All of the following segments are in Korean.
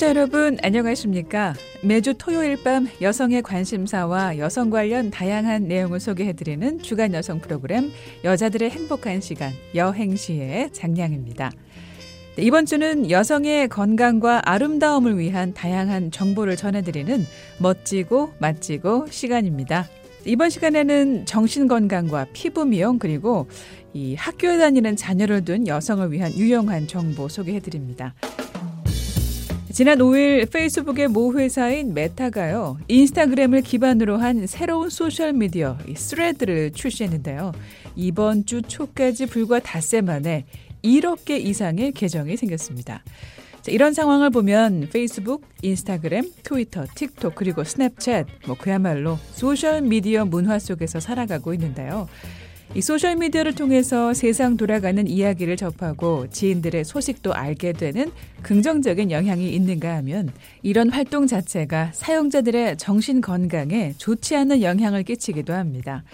청취자 여러분 안녕하십니까? 매주 토요일 밤 여성의 관심사와 여성 관련 다양한 내용을 소개해드리는 주간 여성 프로그램 여자들의 행복한 시간 여행시의 장량입니다. 네, 이번 주는 여성의 건강과 아름다움을 위한 다양한 정보를 전해드리는 멋지고 맛지고 시간입니다. 이번 시간에는 정신 건강과 피부 미용 그리고 이 학교에 다니는 자녀를 둔 여성을 위한 유용한 정보 소개해드립니다. 지난 5일 페이스북의 모 회사인 메타가요, 인스타그램을 기반으로 한 새로운 소셜미디어 스레드를 출시했는데요. 이번 주 초까지 불과 닷새 만에 1억 개 이상의 계정이 생겼습니다. 자, 이런 상황을 보면 페이스북, 인스타그램, 트위터, 틱톡 그리고 스냅챗 뭐 그야말로 소셜 미디어 문화 속에서 살아가고 있는데요. 이 소셜 미디어를 통해서 세상 돌아가는 이야기를 접하고 지인들의 소식도 알게 되는 긍정적인 영향이 있는가 하면 이런 활동 자체가 사용자들의 정신 건강에 좋지 않은 영향을 끼치기도 합니다.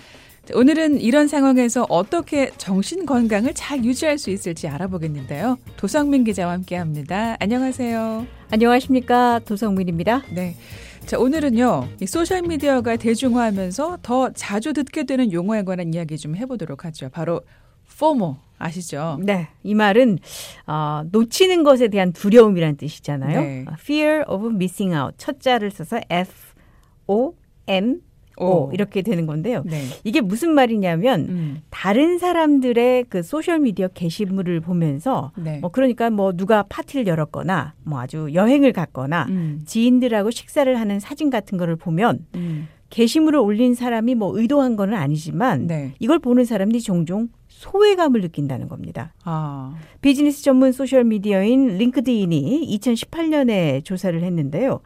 오늘은 이런 상황에서 어떻게 정신 건강을 잘 유지할 수 있을지 알아보겠는데요. 도성민 기자와 함께 합니다. 안녕하세요. 안녕하십니까. 도성민입니다. 네. 자, 오늘은요, 이 소셜미디어가 대중화하면서 더 자주 듣게 되는 용어에 관한 이야기 좀 해보도록 하죠. 바로, FOMO. 아시죠? 네. 이 말은, 어, 놓치는 것에 대한 두려움이란 뜻이잖아요. 네. Fear of missing out. 첫 자를 써서 F, O, M, O. 이렇게 되는 건데요. 네. 이게 무슨 말이냐면 음. 다른 사람들의 그 소셜 미디어 게시물을 보면서 네. 뭐 그러니까 뭐 누가 파티를 열었거나 뭐 아주 여행을 갔거나 음. 지인들하고 식사를 하는 사진 같은 거를 보면 음. 게시물을 올린 사람이 뭐 의도한 거는 아니지만 네. 이걸 보는 사람들이 종종 소외감을 느낀다는 겁니다. 아. 비즈니스 전문 소셜 미디어인 링크드인이 2018년에 조사를 했는데요.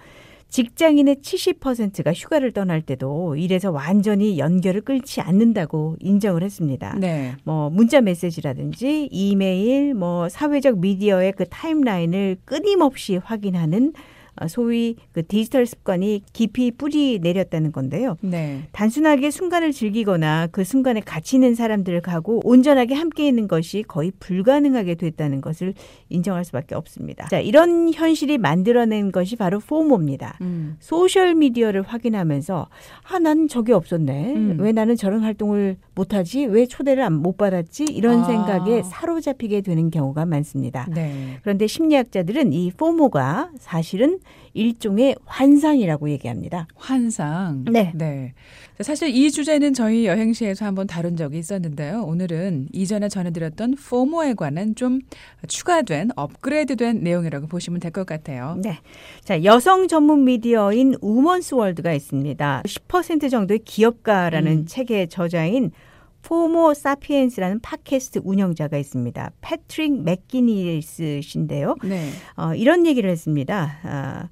직장인의 70%가 휴가를 떠날 때도 일에서 완전히 연결을 끊지 않는다고 인정을 했습니다. 네. 뭐 문자 메시지라든지 이메일, 뭐 사회적 미디어의 그 타임라인을 끊임없이 확인하는 어, 소위 그 디지털 습관이 깊이 뿌리 내렸다는 건데요. 네. 단순하게 순간을 즐기거나 그 순간에 같이 있는 사람들하고 온전하게 함께 있는 것이 거의 불가능하게 됐다는 것을 인정할 수밖에 없습니다. 자, 이런 현실이 만들어낸 것이 바로 포모입니다. 음. 소셜 미디어를 확인하면서 아, 난 저게 없었네. 음. 왜 나는 저런 활동을 못하지? 왜 초대를 못 받았지? 이런 아. 생각에 사로잡히게 되는 경우가 많습니다. 네. 그런데 심리학자들은 이 포모가 사실은 일종의 환상이라고 얘기합니다. 환상. 네. 네. 사실 이 주제는 저희 여행시에서 한번 다룬 적이 있었는데요. 오늘은 이전에 전해드렸던 포모에 관한 좀 추가된 업그레이드된 내용이라고 보시면 될 것 같아요. 네. 자, 여성 전문 미디어인 우먼스 월드가 있습니다. 10% 정도의 기업가라는 음. 책의 저자인 포모 사피엔스라는 팟캐스트 운영자가 있습니다. 패트릭 맥기니스신데요. 네. 어, 이런 얘기를 했습니다. 아,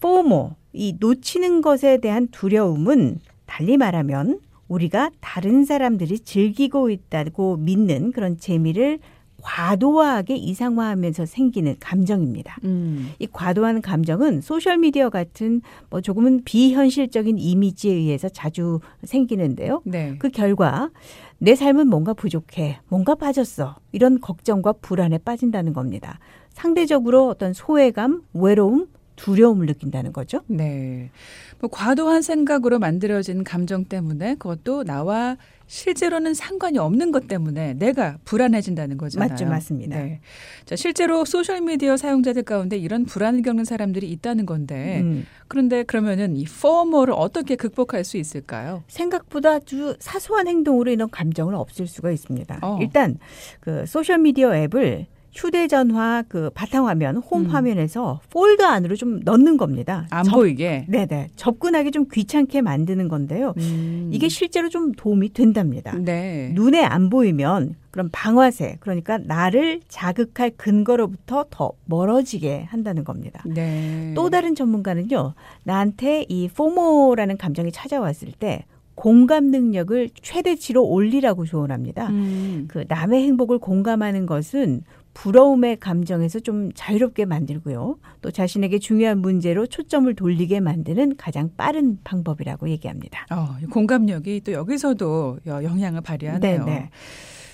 포모, 이 놓치는 것에 대한 두려움은 달리 말하면 우리가 다른 사람들이 즐기고 있다고 믿는 그런 재미를 과도하게 이상화하면서 생기는 감정입니다. 음. 이 과도한 감정은 소셜 미디어 같은 뭐 조금은 비현실적인 이미지에 의해서 자주 생기는데요. 네. 그 결과 내 삶은 뭔가 부족해, 뭔가 빠졌어 이런 걱정과 불안에 빠진다는 겁니다. 상대적으로 어떤 소외감, 외로움, 두려움을 느낀다는 거죠. 네. 뭐 과도한 생각으로 만들어진 감정 때문에 그것도 나와 실제로는 상관이 없는 것 때문에 내가 불안해진다는 거잖아요. 맞죠, 맞습니다. 네. 자, 실제로 소셜 미디어 사용자들 가운데 이런 불안을 겪는 사람들이 있다는 건데 음. 그런데 그러면은 이 FOMO를 어떻게 극복할 수 있을까요? 생각보다 아주 사소한 행동으로 이런 감정을 없앨 수가 있습니다. 어. 일단 그 소셜 미디어 앱을 휴대전화 그 바탕화면 홈 음. 화면에서 폴더 안으로 좀 넣는 겁니다. 안 접, 보이게. 네네. 접근하기 좀 귀찮게 만드는 건데요. 음. 이게 실제로 좀 도움이 된답니다. 네. 눈에 안 보이면 그럼 방아쇠 그러니까 나를 자극할 근거로부터 더 멀어지게 한다는 겁니다. 네. 또 다른 전문가는요. 나한테 이 포모라는 감정이 찾아왔을 때 공감 능력을 최대치로 올리라고 조언합니다. 음. 그 남의 행복을 공감하는 것은 부러움의 감정에서 좀 자유롭게 만들고요. 또 자신에게 중요한 문제로 초점을 돌리게 만드는 가장 빠른 방법이라고 얘기합니다. 어, 공감력이 또 여기서도 영향을 발휘하네요. 네네.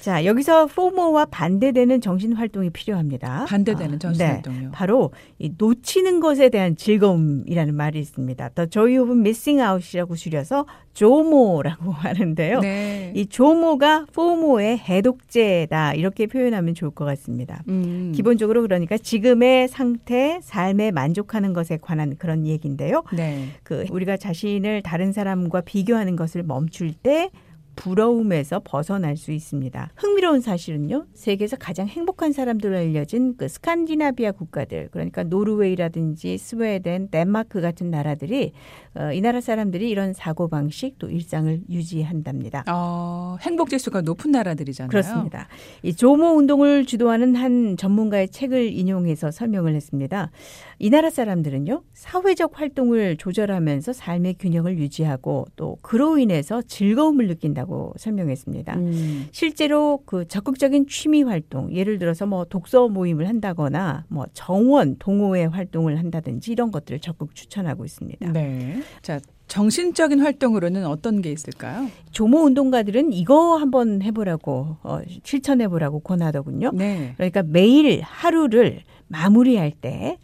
자, 여기서 포모와 반대되는 정신 활동이 필요합니다. 반대되는 아, 정신 네. 활동이요. 바로 이 놓치는 것에 대한 즐거움이라는 말이 있습니다. The joy of missing out이라고 줄여서 조모라고 하는데요. 네. 이 조모가 포모의 해독제다 이렇게 표현하면 좋을 것 같습니다. 음. 기본적으로 그러니까 지금의 상태, 삶에 만족하는 것에 관한 그런 얘기인데요. 네. 그 우리가 자신을 다른 사람과 비교하는 것을 멈출 때 부러움에서 벗어날 수 있습니다. 흥미로운 사실은요. 세계에서 가장 행복한 사람들로 알려진 그 스칸디나비아 국가들, 그러니까 노르웨이라든지 스웨덴, 덴마크 같은 나라들이 어, 이 나라 사람들이 이런 사고 방식 또 일상을 유지한답니다. 어, 행복 지수가 높은 나라들이잖아요. 그렇습니다. 이 조모 운동을 주도하는 한 전문가의 책을 인용해서 설명을 했습니다. 이 나라 사람들은요. 사회적 활동을 조절하면서 삶의 균형을 유지하고 또 그로 인해서 즐거움을 느낀다고 설명했습니다. 음. 실제로 그 적극적인 취미 활동, 예를 들어서 뭐 독서 모임을 한다거나 뭐 정원 동호회 활동을 한다든지 이런 것들을 적극 추천하고 있습니다. 네. 자, 정신적인 활동으로는 어떤 게 있을까요? 조모 운동가들은 이거 한번 해보라고 어, 실천해보라고 권하더군요. 네. 그러니까 매일 하루를 마무리할 때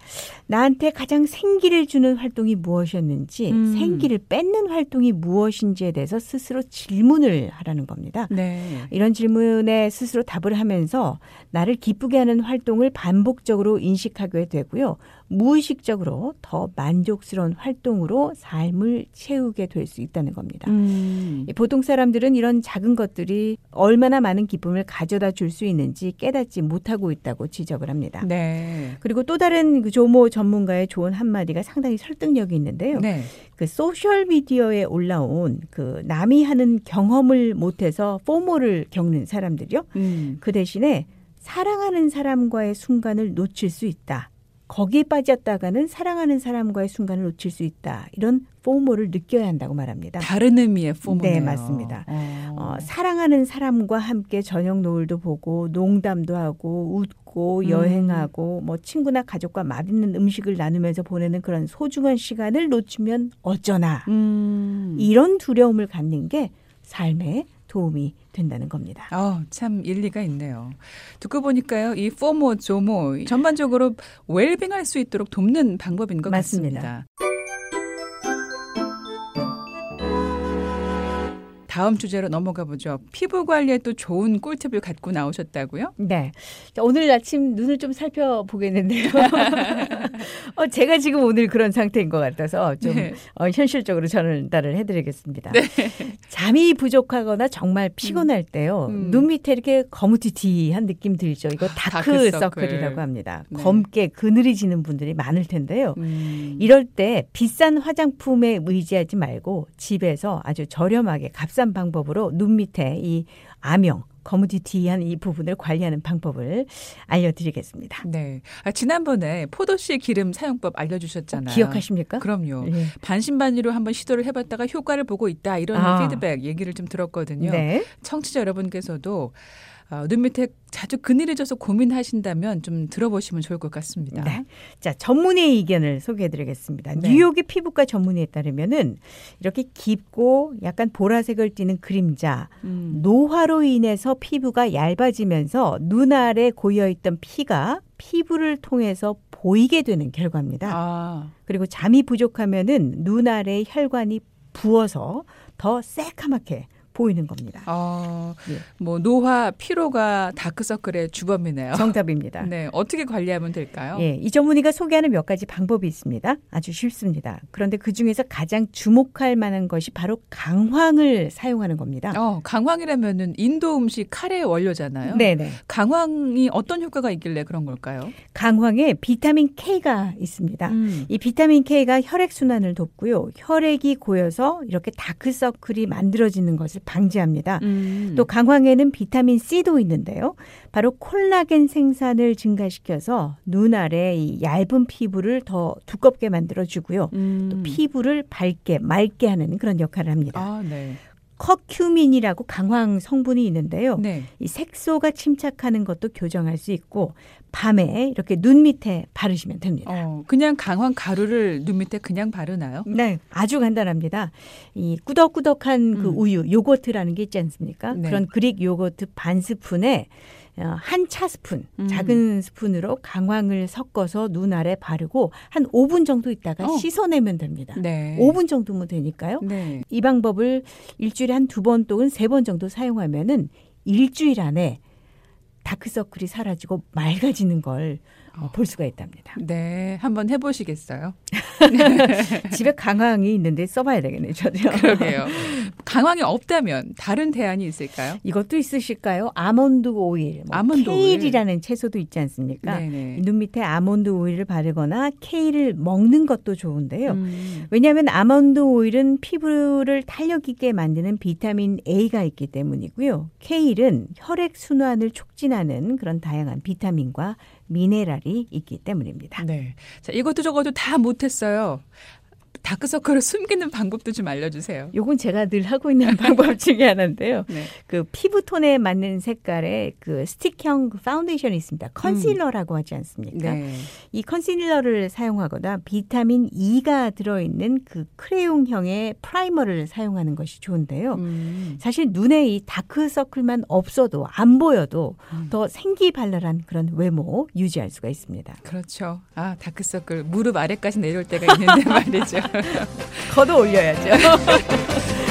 나한테 가장 생기를 주는 활동이 무엇이었는지 음. 생기를 뺏는 활동이 무엇인지에 대해서 스스로 질문을 하라는 겁니다. 네. 이런 질문에 스스로 답을 하면서 나를 기쁘게 하는 활동을 반복적으로 인식하게 되고요. 무의식적으로 더 만족스러운 활동으로 삶을 채우게 될 수 있다는 겁니다. 음. 보통 사람들은 이런 작은 것들이 얼마나 많은 기쁨을 가져다 줄 수 있는지 깨닫지 못하고 있다고 지적을 합니다. 네. 그리고 또 다른 그 조모 전문가의 좋은 한마디가 상당히 설득력이 있는데요. 네. 그 소셜 미디어에 올라온 그 남이 하는 경험을 못해서 포모를 겪는 사람들이요. 음. 그 대신에 사랑하는 사람과의 순간을 놓칠 수 있다. 거기에 빠졌다가는 사랑하는 사람과의 순간을 놓칠 수 있다. 이런 포모를 느껴야 한다고 말합니다. 다른 의미의 포모네요. 네, 맞습니다. 어. 어, 사랑하는 사람과 함께 저녁 노을도 보고 농담도 하고 웃고 음. 여행하고 뭐 친구나 가족과 맛있는 음식을 나누면서 보내는 그런 소중한 시간을 놓치면 어쩌나 음. 이런 두려움을 갖는 게 삶의 도움이 된다는 겁니다. 어, 참 일리가 있네요. 듣고 보니까요, 이 포모, 조모 전반적으로 웰빙할 수 있도록 돕는 방법인 것 맞습니다. 같습니다. 다음 주제로 넘어가 보죠. 피부 관리에 또 좋은 꿀팁을 갖고 나오셨다고요? 네. 오늘 아침 눈을 좀 살펴보겠는데요. 어, 제가 지금 오늘 그런 상태인 것 같아서 좀 네. 어, 현실적으로 전달을 해드리겠습니다. 네. 잠이 부족하거나 정말 피곤할 때요. 음. 눈 밑에 이렇게 거무튀튀한 느낌 들죠. 이거 아, 다크, 서클이라고 합니다. 네. 검게 그늘이 지는 분들이 많을 텐데요. 음. 이럴 때 비싼 화장품에 의지하지 말고 집에서 아주 저렴하게 값싼 비싼 방법으로 눈 밑에 이 아명 거무튀튀한 이 부분을 관리하는 방법을 알려드리겠습니다. 네. 아, 지난번에 포도씨 기름 사용법 알려주셨잖아요. 기억하십니까? 그럼요. 네. 반신반의로 한번 시도를 해봤다가 효과를 보고 있다 이런 아. 피드백 얘기를 좀 들었거든요. 네. 청취자 여러분께서도 어, 눈 밑에 자주 그늘이 져서 고민하신다면 좀 들어보시면 좋을 것 같습니다. 네. 자, 전문의 의견을 소개해 드리겠습니다. 네. 뉴욕의 피부과 전문의에 따르면은 이렇게 깊고 약간 보라색을 띠는 그림자, 음. 노화로 인해서 피부가 얇아지면서 눈 아래 고여 있던 피가 피부를 통해서 보이게 되는 결과입니다. 아. 그리고 잠이 부족하면은 눈 아래 혈관이 부어서 더 새카맣게 보이는 겁니다. 어, 예. 뭐 노화, 피로가 다크서클의 주범이네요. 정답입니다. 네, 어떻게 관리하면 될까요? 예, 이 전문의가 소개하는 몇 가지 방법이 있습니다. 아주 쉽습니다. 그런데 그 중에서 가장 주목할 만한 것이 바로 강황을 사용하는 겁니다. 어, 강황이라면은 인도 음식 카레 원료잖아요. 네 네. 강황이 어떤 효과가 있길래 그런 걸까요? 강황에 비타민 K가 있습니다. 음. 이 비타민 K가 혈액 순환을 돕고요. 혈액이 고여서 이렇게 다크서클이 만들어지는 것을 방지합니다. 음. 또 강황에는 비타민 C도 있는데요. 바로 콜라겐 생산을 증가시켜서 눈 아래 이 얇은 피부를 더 두껍게 만들어 주고요. 음. 또 피부를 밝게 맑게 하는 그런 역할을 합니다. 아, 네. 커큐민이라고 강황 성분이 있는데요. 네. 이 색소가 침착하는 것도 교정할 수 있고 밤에 이렇게 눈 밑에 바르시면 됩니다. 어, 그냥 강황 가루를 눈 밑에 그냥 바르나요? 네, 아주 간단합니다. 이 꾸덕꾸덕한 그 음. 우유, 요거트라는 게 있지 않습니까? 네. 그런 그릭 요거트 반 스푼에 어, 한 차 스푼, 음. 작은 스푼으로 강황을 섞어서 눈 아래 바르고 한 5분 정도 있다가 어. 씻어내면 됩니다. 네. 5분 정도면 되니까요. 네. 이 방법을 일주일에 한 두 번 또는 세 번 정도 사용하면은 일주일 안에 다크서클이 사라지고 맑아지는 걸 어, 볼 수가 있답니다. 네, 한번 해보시겠어요? 집에 강황이 있는데 써봐야 되겠네요, 저도요. 그러게요. 강황이 없다면 다른 대안이 있을까요? 이것도 있으실까요? 아몬드 오일, 뭐 아몬드 케일이라는 오일. 채소도 있지 않습니까? 네네. 눈 밑에 아몬드 오일을 바르거나 케일을 먹는 것도 좋은데요. 음. 왜냐하면 아몬드 오일은 피부를 탄력 있게 만드는 비타민 A가 있기 때문이고요. 케일은 혈액 순환을 촉진하는 그런 다양한 비타민과 미네랄이 있기 때문입니다. 네. 자, 이것도 저것도 다 못했어요. 다크서클을 숨기는 방법도 좀 알려주세요. 요건 제가 늘 하고 있는 방법 중에 하나인데요. 네. 그 피부톤에 맞는 색깔의 그 스틱형 파운데이션이 있습니다. 컨실러라고 음. 하지 않습니까? 네. 이 컨실러를 사용하거나 비타민 E가 들어있는 그 크레용형의 프라이머를 사용하는 것이 좋은데요. 음. 사실 눈에 이 다크서클만 없어도 안 보여도 음. 더 생기발랄한 그런 외모 유지할 수가 있습니다. 그렇죠. 아 다크서클 무릎 아래까지 내려올 때가 있는데 말이죠. 걷어 올려야죠.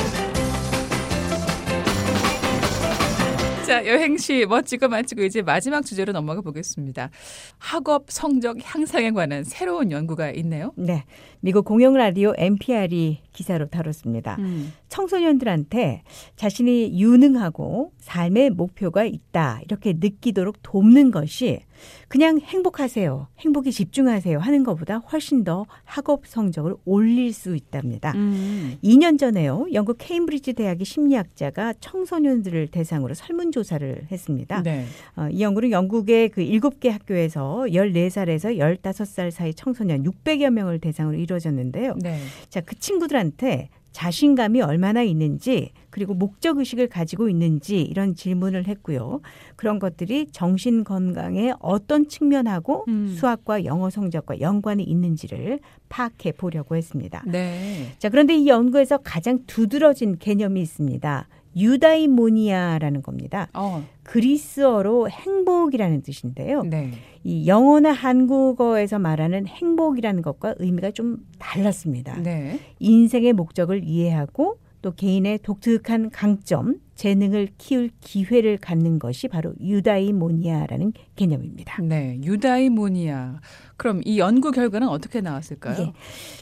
자, 여행시 멋지고 맛지고 이제 마지막 주제로 넘어가 보겠습니다. 학업 성적 향상에 관한 새로운 연구가 있네요. 네. 미국 공영 라디오 NPR이 기사로 다뤘습니다. 음. 청소년들한테 자신이 유능하고 삶의 목표가 있다 이렇게 느끼도록 돕는 것이 그냥 행복하세요, 행복에 집중하세요 하는 것보다 훨씬 더 학업 성적을 올릴 수 있답니다. 음. 2년 전에요, 영국 케임브리지 대학의 심리학자가 청소년들을 대상으로 설문조사를 했습니다. 네. 어, 이 연구는 영국의 그 7개 학교에서 14살에서 15살 사이 청소년 600여 명을 대상으로 이루어졌는데요. 네. 자, 그 친구들한테 자신감이 얼마나 있는지 그리고 목적 의식을 가지고 있는지 이런 질문을 했고요. 그런 것들이 정신 건강에 어떤 측면하고 음. 수학과 영어 성적과 연관이 있는지를 파악해 보려고 했습니다. 네. 자, 그런데 이 연구에서 가장 두드러진 개념이 있습니다. eudaimonia라는 겁니다. 어. 그리스어로 행복이라는 뜻인데요. 네. 이 영어나 한국어에서 말하는 행복이라는 것과 의미가 좀 달랐습니다. 네. 인생의 목적을 이해하고 또 개인의 독특한 강점, 재능을 키울 기회를 갖는 것이 바로 eudaimonia라는 개념입니다. 네, eudaimonia. 그럼 이 연구 결과는 어떻게 나왔을까요? 예.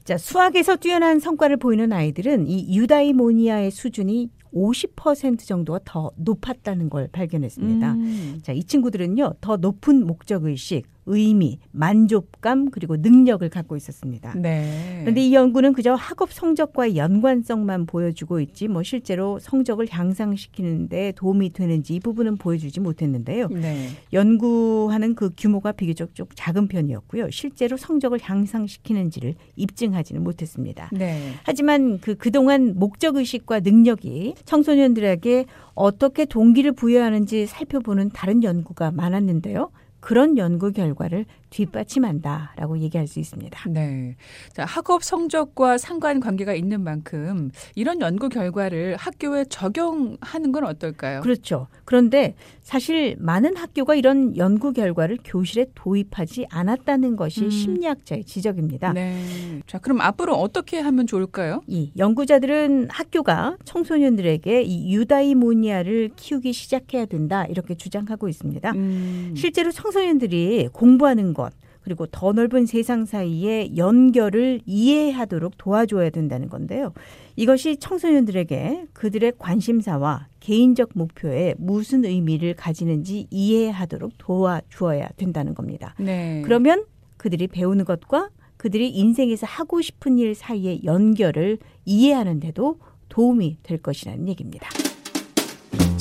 자, 수학에서 뛰어난 성과를 보이는 아이들은 이 유다이모니아의 수준이 50% 정도가 더 높았다는 걸 발견했습니다. 음. 자, 이 친구들은요, 더 높은 목적 의식, 의미, 만족감 그리고 능력을 갖고 있었습니다. 네. 그런데 이 연구는 그저 학업 성적과의 연관성만 보여주고 있지 뭐 실제로 성적을 향상시키는데 도움이 되는지 이 부분은 보여주지 못했는데요. 네. 연구하는 그 규모가 비교적 좀 작은 편이었고요. 실제로 성적을 향상시키는지를 입증하지는 못했습니다. 네. 하지만 그 그동안 목적 의식과 능력이 청소년들에게 어떻게 동기를 부여하는지 살펴보는 다른 연구가 많았는데요. 그런 연구 결과를 뒷받침한다라고 얘기할 수 있습니다. 네. 자, 학업 성적과 상관 관계가 있는 만큼 이런 연구 결과를 학교에 적용하는 건 어떨까요? 그렇죠. 그런데 사실 많은 학교가 이런 연구 결과를 교실에 도입하지 않았다는 것이 음. 심리학자의 지적입니다. 네. 자, 그럼 앞으로 어떻게 하면 좋을까요? 이 연구자들은 학교가 청소년들에게 이 유다이모니아를 키우기 시작해야 된다 이렇게 주장하고 있습니다. 음. 실제로 청 소년들이 공부하는 것 그리고 더 넓은 세상 사이의 연결을 이해하도록 도와줘야 된다는 건데요. 이것이 청소년들에게 그들의 관심사와 개인적 목표에 무슨 의미를 가지는지 이해하도록 도와주어야 된다는 겁니다. 네. 그러면 그들이 배우는 것과 그들이 인생에서 하고 싶은 일 사이의 연결을 이해하는데도 도움이 될 것이라는 얘기입니다.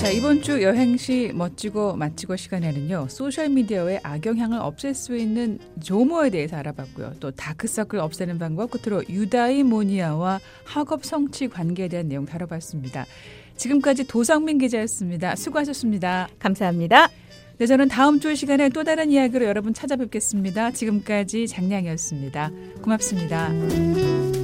자, 이번 주 여행시 멋지고 맛지고 시간에는요. 소셜미디어의 악영향을 없앨 수 있는 조모에 대해서 알아봤고요. 또 다크서클 없애는 방법 끝으로 유다이모니아와 학업 성취 관계에 대한 내용 다뤄봤습니다. 지금까지 도성민 기자였습니다. 수고하셨습니다. 감사합니다. 네, 저는 다음 주 시간에 또 다른 이야기로 여러분 찾아뵙겠습니다. 지금까지 장량이었습니다. 고맙습니다.